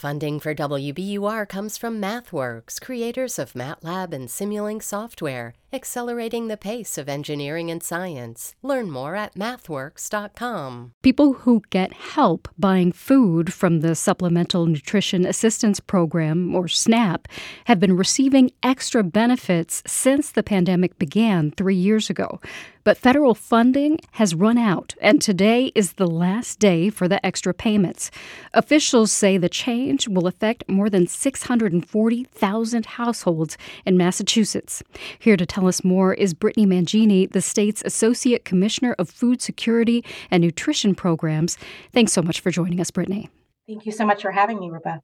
Funding for WBUR comes from MathWorks, creators of MATLAB and Simulink software, accelerating the pace of engineering and science. Learn more at mathworks.com. People who get help buying food from the Supplemental Nutrition Assistance Program, or SNAP, have been receiving extra benefits since the pandemic began three years ago. But federal funding has run out, and today is the last day for the extra payments. Officials say the change will affect more than 640,000 households in Massachusetts. Here to tell us more is Brittany Mangini, the state's Associate Commissioner of Food Security and Nutrition Programs. Thanks so much for joining us, Brittany. Thank you so much for having me, Rebecca.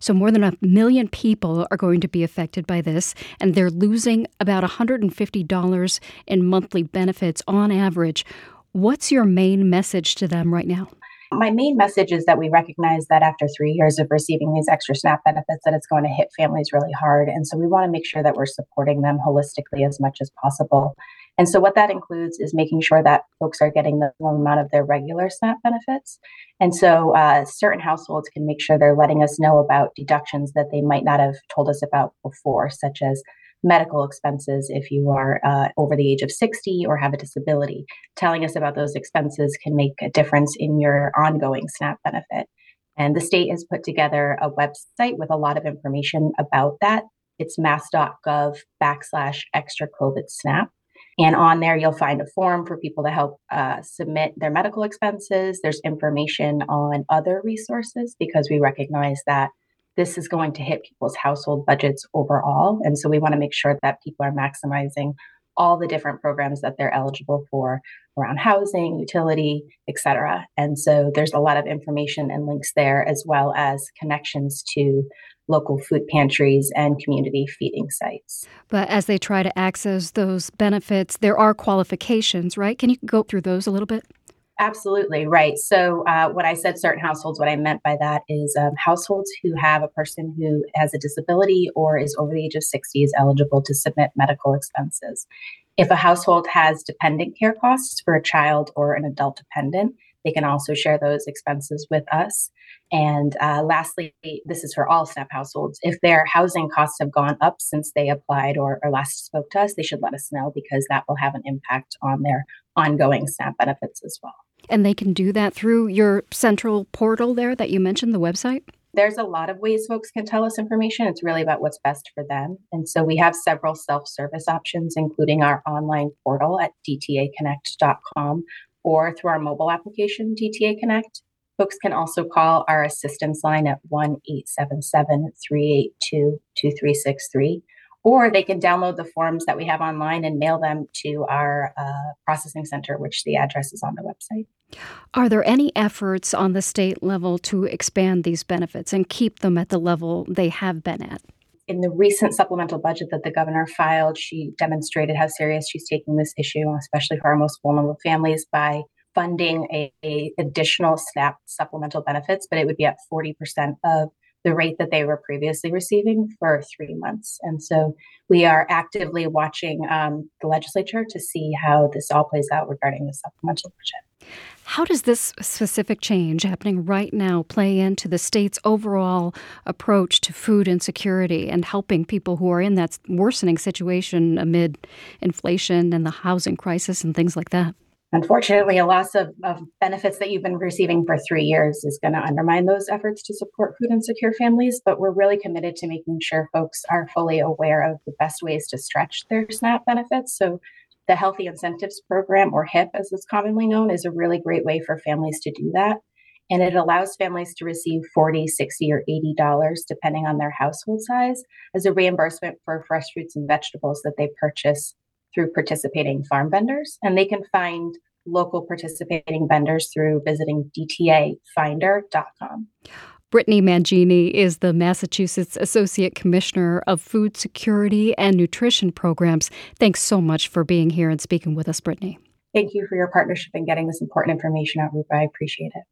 So, more than a million people are going to be affected by this, and they're losing about $150 in monthly benefits on average. What's your main message to them right now? My main message is that we recognize that after three years of receiving these extra SNAP benefits, that it's going to hit families really hard. And so we want to make sure that we're supporting them holistically as much as possible. And so what that includes is making sure that folks are getting the full amount of their regular SNAP benefits. And so uh, certain households can make sure they're letting us know about deductions that they might not have told us about before, such as medical expenses if you are uh, over the age of 60 or have a disability. Telling us about those expenses can make a difference in your ongoing SNAP benefit. And the state has put together a website with a lot of information about that. It's mass.gov backslash extra COVID SNAP. And on there, you'll find a form for people to help uh, submit their medical expenses. There's information on other resources because we recognize that this is going to hit people's household budgets overall. And so we want to make sure that people are maximizing all the different programs that they're eligible for around housing, utility, et cetera. And so there's a lot of information and links there, as well as connections to local food pantries and community feeding sites. But as they try to access those benefits, there are qualifications, right? Can you go through those a little bit? Absolutely right. So, uh, when I said certain households, what I meant by that is um, households who have a person who has a disability or is over the age of 60 is eligible to submit medical expenses. If a household has dependent care costs for a child or an adult dependent, they can also share those expenses with us. And uh, lastly, this is for all SNAP households. If their housing costs have gone up since they applied or, or last spoke to us, they should let us know because that will have an impact on their ongoing SNAP benefits as well. And they can do that through your central portal there that you mentioned, the website? There's a lot of ways folks can tell us information. It's really about what's best for them. And so we have several self service options, including our online portal at dtaconnect.com or through our mobile application, DTA Connect. Folks can also call our assistance line at 1 877 382 2363 or they can download the forms that we have online and mail them to our uh, processing center, which the address is on the website. Are there any efforts on the state level to expand these benefits and keep them at the level they have been at? In the recent supplemental budget that the governor filed, she demonstrated how serious she's taking this issue, especially for our most vulnerable families, by funding a, a additional SNAP supplemental benefits, but it would be at 40% of the rate that they were previously receiving for three months. And so we are actively watching um, the legislature to see how this all plays out regarding the supplemental budget. How does this specific change happening right now play into the state's overall approach to food insecurity and helping people who are in that worsening situation amid inflation and the housing crisis and things like that? Unfortunately, a loss of, of benefits that you've been receiving for three years is going to undermine those efforts to support food insecure families. But we're really committed to making sure folks are fully aware of the best ways to stretch their SNAP benefits. So, the Healthy Incentives Program, or HIP as it's commonly known, is a really great way for families to do that. And it allows families to receive 40, 60, or $80, depending on their household size, as a reimbursement for fresh fruits and vegetables that they purchase through participating farm vendors, and they can find local participating vendors through visiting dtafinder.com. Brittany Mangini is the Massachusetts Associate Commissioner of Food Security and Nutrition Programs. Thanks so much for being here and speaking with us, Brittany. Thank you for your partnership in getting this important information out, Rupa. I appreciate it.